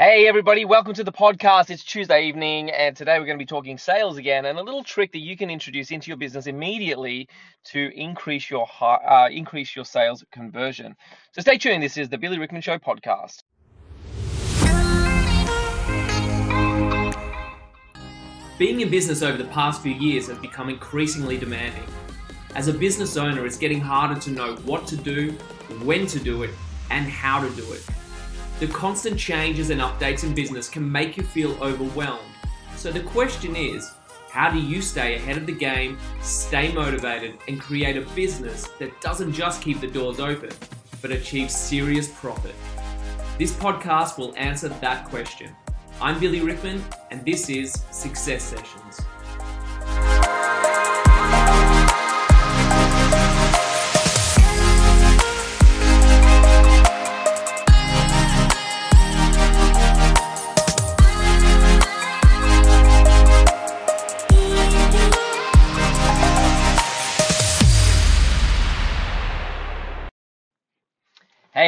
Hey, everybody, welcome to the podcast. It's Tuesday evening, and today we're going to be talking sales again and a little trick that you can introduce into your business immediately to increase your uh, increase your sales conversion. So stay tuned. This is the Billy Rickman Show podcast. Being in business over the past few years has become increasingly demanding. As a business owner, it's getting harder to know what to do, when to do it, and how to do it. The constant changes and updates in business can make you feel overwhelmed. So the question is, how do you stay ahead of the game, stay motivated, and create a business that doesn't just keep the doors open, but achieves serious profit? This podcast will answer that question. I'm Billy Rickman, and this is Success Sessions.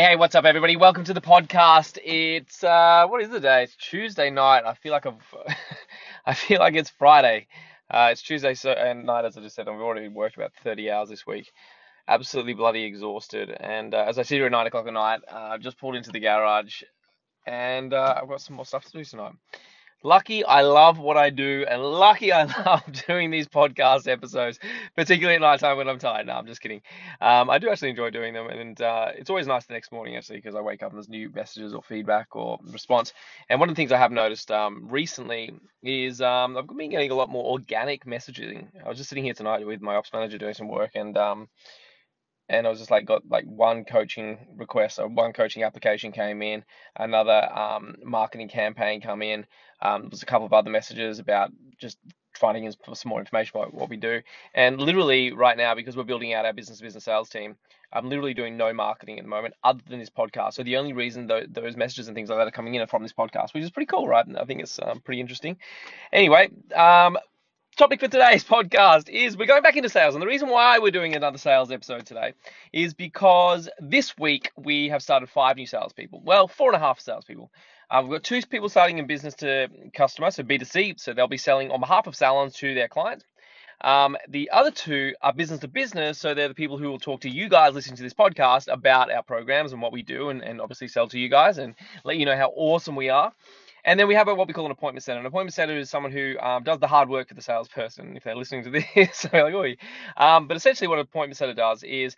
Hey, hey, what's up, everybody? Welcome to the podcast. It's uh, what is the day? It's Tuesday night. I feel like I've, I feel like it's Friday. Uh, it's Tuesday so, and night, as I just said. I've already worked about 30 hours this week. Absolutely bloody exhausted. And uh, as I sit here at nine o'clock at night, uh, I've just pulled into the garage, and uh, I've got some more stuff to do tonight. Lucky I love what I do, and lucky I love doing these podcast episodes, particularly at night time when I'm tired. No, I'm just kidding. Um, I do actually enjoy doing them, and uh, it's always nice the next morning actually because I wake up and there's new messages or feedback or response. And one of the things I have noticed um, recently is um, I've been getting a lot more organic messaging. I was just sitting here tonight with my ops manager doing some work, and um, and I was just like got like one coaching request or one coaching application came in, another um, marketing campaign come in. Um, there's a couple of other messages about just finding us some more information about what we do. And literally right now, because we're building out our business business sales team, I'm literally doing no marketing at the moment other than this podcast. So the only reason those messages and things like that are coming in are from this podcast, which is pretty cool, right? And I think it's um, pretty interesting. Anyway, um, topic for today's podcast is we're going back into sales. And the reason why we're doing another sales episode today is because this week we have started five new salespeople. Well, four and a half salespeople. Uh, we've got two people starting in business to customer, so B2C, so they'll be selling on behalf of salons to their clients. Um, the other two are business to business, so they're the people who will talk to you guys listening to this podcast about our programs and what we do, and, and obviously sell to you guys and let you know how awesome we are. And then we have what we call an appointment setter. An appointment setter is someone who um, does the hard work for the salesperson. If they're listening to this, so like. Um, but essentially, what an appointment setter does is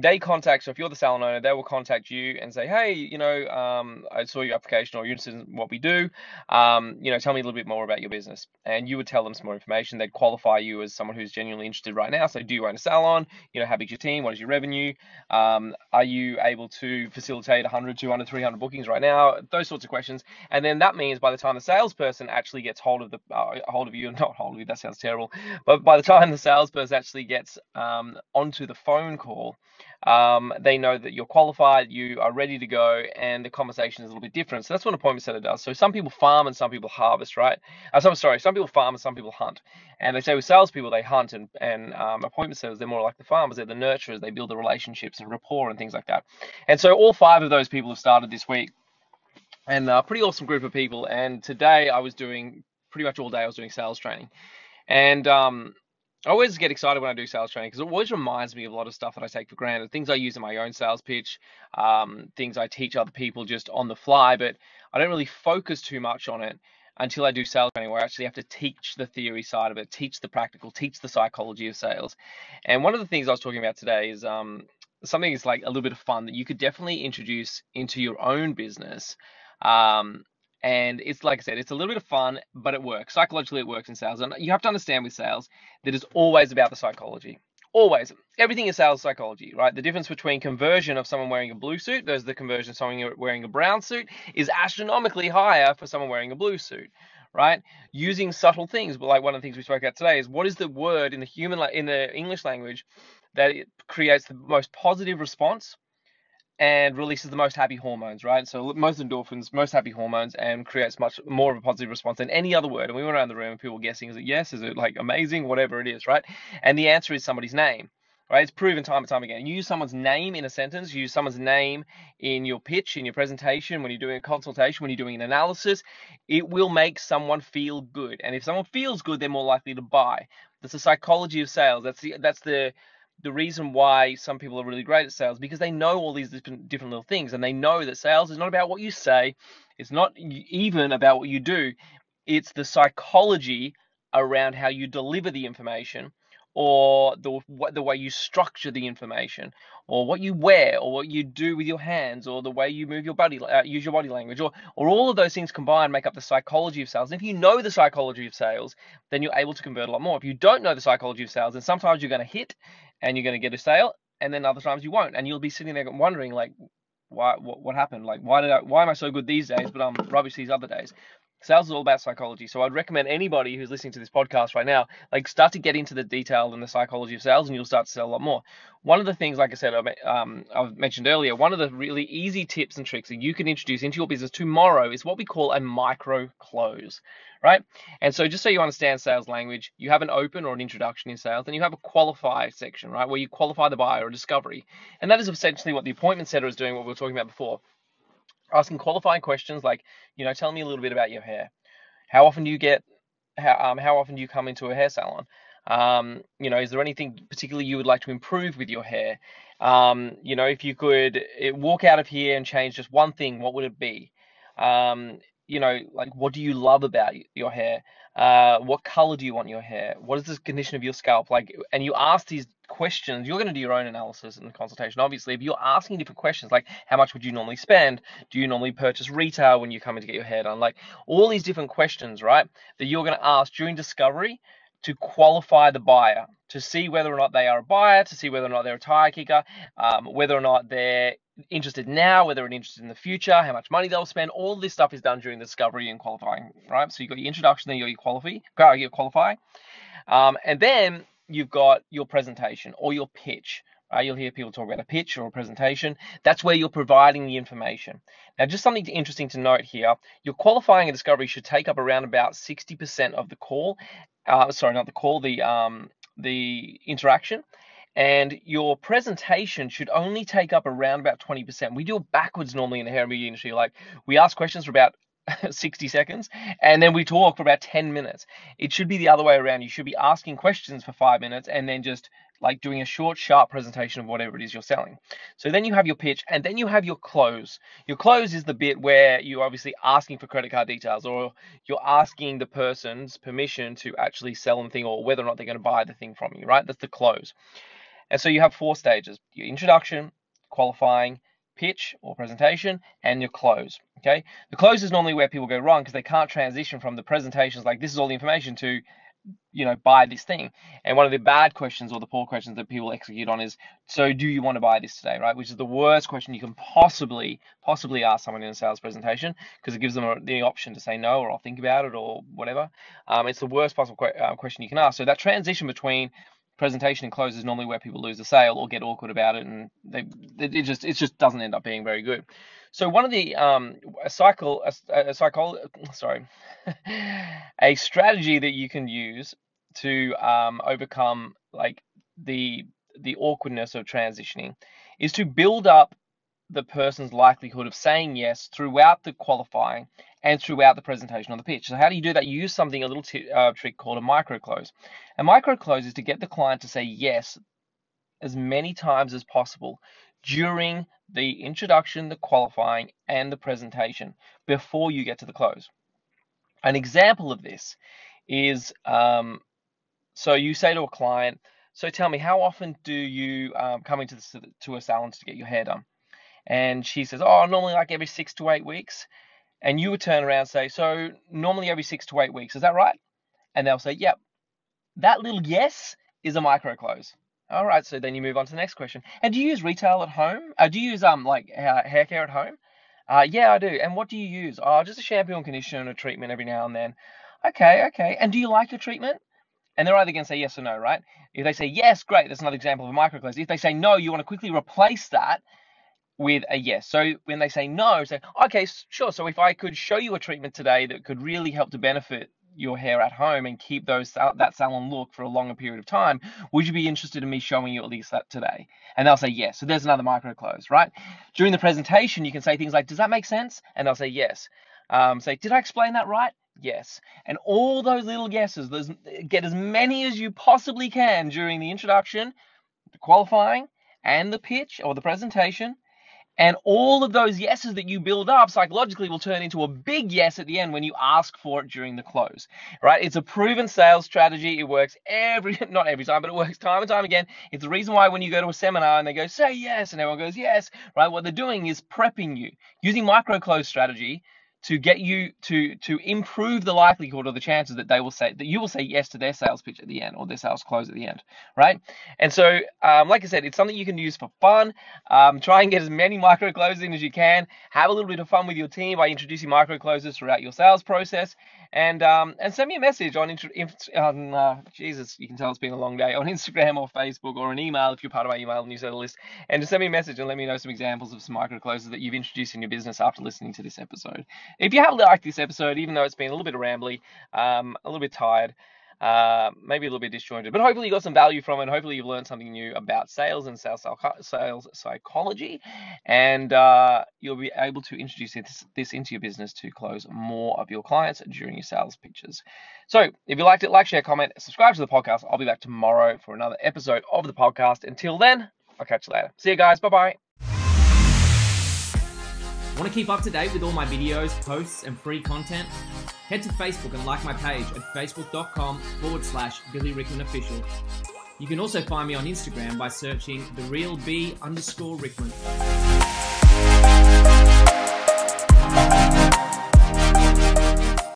they contact, so if you're the salon owner, they will contact you and say, hey, you know, um, I saw your application or you're interested in what we do. Um, you know, tell me a little bit more about your business. And you would tell them some more information. They'd qualify you as someone who's genuinely interested right now. So, do you own a salon? You know, how big's your team? What is your revenue? Um, are you able to facilitate 100, 200, 300 bookings right now? Those sorts of questions. And then that means by the time the salesperson actually gets hold of the uh, hold of you, not hold of you, that sounds terrible. But by the time the salesperson actually gets um, onto the phone call, um, they know that you're qualified, you are ready to go, and the conversation is a little bit different. So that's what appointment setter does. So some people farm and some people harvest, right? Uh, some sorry, some people farm and some people hunt. And they say with salespeople they hunt, and and um, appointment setters they're more like the farmers. They're the nurturers. They build the relationships and rapport and things like that. And so all five of those people have started this week, and a pretty awesome group of people. And today I was doing pretty much all day. I was doing sales training, and um, I always get excited when I do sales training because it always reminds me of a lot of stuff that I take for granted, things I use in my own sales pitch, um, things I teach other people just on the fly, but I don't really focus too much on it until I do sales training where I actually have to teach the theory side of it, teach the practical, teach the psychology of sales. And one of the things I was talking about today is um, something that's like a little bit of fun that you could definitely introduce into your own business. Um, and it's like I said, it's a little bit of fun, but it works. Psychologically, it works in sales. And you have to understand with sales that it's always about the psychology. Always. Everything is sales psychology, right? The difference between conversion of someone wearing a blue suit versus the conversion of someone wearing a brown suit is astronomically higher for someone wearing a blue suit, right? Using subtle things, but like one of the things we spoke about today is what is the word in the human like in the English language that creates the most positive response and releases the most happy hormones, right? So most endorphins, most happy hormones, and creates much more of a positive response than any other word. And we went around the room and people were guessing, is it yes? Is it like amazing? Whatever it is, right? And the answer is somebody's name, right? It's proven time and time again. You use someone's name in a sentence, you use someone's name in your pitch, in your presentation, when you're doing a consultation, when you're doing an analysis, it will make someone feel good. And if someone feels good, they're more likely to buy. That's the psychology of sales. That's the that's the the reason why some people are really great at sales because they know all these different, different little things and they know that sales is not about what you say it's not even about what you do it's the psychology around how you deliver the information or the the way you structure the information or what you wear or what you do with your hands or the way you move your body uh, use your body language or or all of those things combined make up the psychology of sales. And if you know the psychology of sales then you're able to convert a lot more. If you don't know the psychology of sales then sometimes you're going to hit and you're going to get a sale and then other times you won't and you'll be sitting there wondering like why what, what happened? Like why did I why am I so good these days but I'm rubbish these other days Sales is all about psychology. So I'd recommend anybody who's listening to this podcast right now, like start to get into the detail and the psychology of sales, and you'll start to sell a lot more. One of the things, like I said, um, I've mentioned earlier, one of the really easy tips and tricks that you can introduce into your business tomorrow is what we call a micro close, right? And so just so you understand sales language, you have an open or an introduction in sales, and you have a qualify section, right, where you qualify the buyer or discovery. And that is essentially what the appointment setter is doing, what we were talking about before asking qualifying questions like, you know, tell me a little bit about your hair. How often do you get, how, um, how often do you come into a hair salon? Um, you know, is there anything particularly you would like to improve with your hair? Um, you know, if you could eh, walk out of here and change just one thing, what would it be? Um, you know, like what do you love about your hair? Uh, what color do you want your hair? What is the condition of your scalp like? And you ask these questions. You're going to do your own analysis and consultation, obviously. If you're asking different questions, like how much would you normally spend? Do you normally purchase retail when you come in to get your hair done? Like all these different questions, right? That you're going to ask during discovery to qualify the buyer, to see whether or not they are a buyer, to see whether or not they're a tire kicker, um, whether or not they're interested now, whether they're interested in the future, how much money they'll spend. All this stuff is done during discovery and qualifying, right? So you've got your introduction, then you got your qualify, your qualify, um, and then you've got your presentation or your pitch. Right? You'll hear people talk about a pitch or a presentation. That's where you're providing the information. Now, just something interesting to note here: your qualifying and discovery should take up around about 60% of the call. Uh, sorry, not the call, the um, the interaction and your presentation should only take up around about 20%. We do it backwards normally in the hair and beauty industry. Like we ask questions for about 60 seconds and then we talk for about 10 minutes. It should be the other way around. You should be asking questions for five minutes and then just like doing a short, sharp presentation of whatever it is you're selling. So then you have your pitch and then you have your close. Your close is the bit where you're obviously asking for credit card details or you're asking the person's permission to actually sell the thing or whether or not they're going to buy the thing from you, right? That's the close. And so you have four stages your introduction, qualifying, pitch or presentation, and your close. Okay, the close is normally where people go wrong because they can't transition from the presentations like this is all the information to you know buy this thing. And one of the bad questions or the poor questions that people execute on is so do you want to buy this today? Right? Which is the worst question you can possibly possibly ask someone in a sales presentation because it gives them the option to say no or i'll think about it or whatever. Um, it's the worst possible que- uh, question you can ask. So that transition between presentation and close is normally where people lose the sale or get awkward about it, and they it just it just doesn't end up being very good. So one of the um, a cycle a, a cycle sorry a strategy that you can use to um, overcome like the the awkwardness of transitioning is to build up the person's likelihood of saying yes throughout the qualifying and throughout the presentation on the pitch. So how do you do that? You use something, a little t- uh, trick called a micro close. A micro close is to get the client to say yes as many times as possible during the introduction, the qualifying, and the presentation before you get to the close. An example of this is um, so you say to a client, so tell me, how often do you um, come into the, to a salon to get your hair done? And she says, oh, normally like every six to eight weeks. And you would turn around and say, so normally every six to eight weeks, is that right? And they'll say, yep. That little yes is a micro close. All right, so then you move on to the next question. And do you use retail at home? Uh, do you use um like uh, hair care at home? Uh, yeah, I do. And what do you use? Oh, just a shampoo and conditioner and a treatment every now and then. Okay, okay. And do you like your treatment? And they're either going to say yes or no, right? If they say yes, great, that's another example of a micro close. If they say no, you want to quickly replace that with a yes. So when they say no, say, okay, sure. So if I could show you a treatment today that could really help to benefit your hair at home and keep those that salon look for a longer period of time, would you be interested in me showing you at least that today? And they'll say yes. So there's another micro close, right? During the presentation, you can say things like, "Does that make sense?" And they'll say yes. Um, say, "Did I explain that right?" Yes. And all those little guesses, those, get as many as you possibly can during the introduction, the qualifying, and the pitch or the presentation. And all of those yeses that you build up psychologically will turn into a big yes at the end when you ask for it during the close, right? It's a proven sales strategy. It works every, not every time, but it works time and time again. It's the reason why when you go to a seminar and they go, say yes, and everyone goes, yes, right? What they're doing is prepping you using micro close strategy to get you to to improve the likelihood or the chances that they will say that you will say yes to their sales pitch at the end or their sales close at the end, right? And so, um, like I said, it's something you can use for fun. Um, try and get as many micro closes in as you can. Have a little bit of fun with your team by introducing micro closes throughout your sales process, and um, and send me a message on, on uh, Jesus, you can tell it's been a long day on Instagram or Facebook or an email if you're part of my email newsletter list, and just send me a message and let me know some examples of some micro closes that you've introduced in your business after listening to this episode. If you have liked this episode, even though it's been a little bit rambly, um, a little bit tired, uh, maybe a little bit disjointed, but hopefully you got some value from it. Hopefully you've learned something new about sales and sales, sales psychology, and uh, you'll be able to introduce this, this into your business to close more of your clients during your sales pitches. So if you liked it, like, share, comment, subscribe to the podcast. I'll be back tomorrow for another episode of the podcast. Until then, I'll catch you later. See you guys. Bye bye. Want to keep up to date with all my videos, posts, and free content? Head to Facebook and like my page at facebook.com forward slash Billy Rickman Official. You can also find me on Instagram by searching the real B underscore Rickman.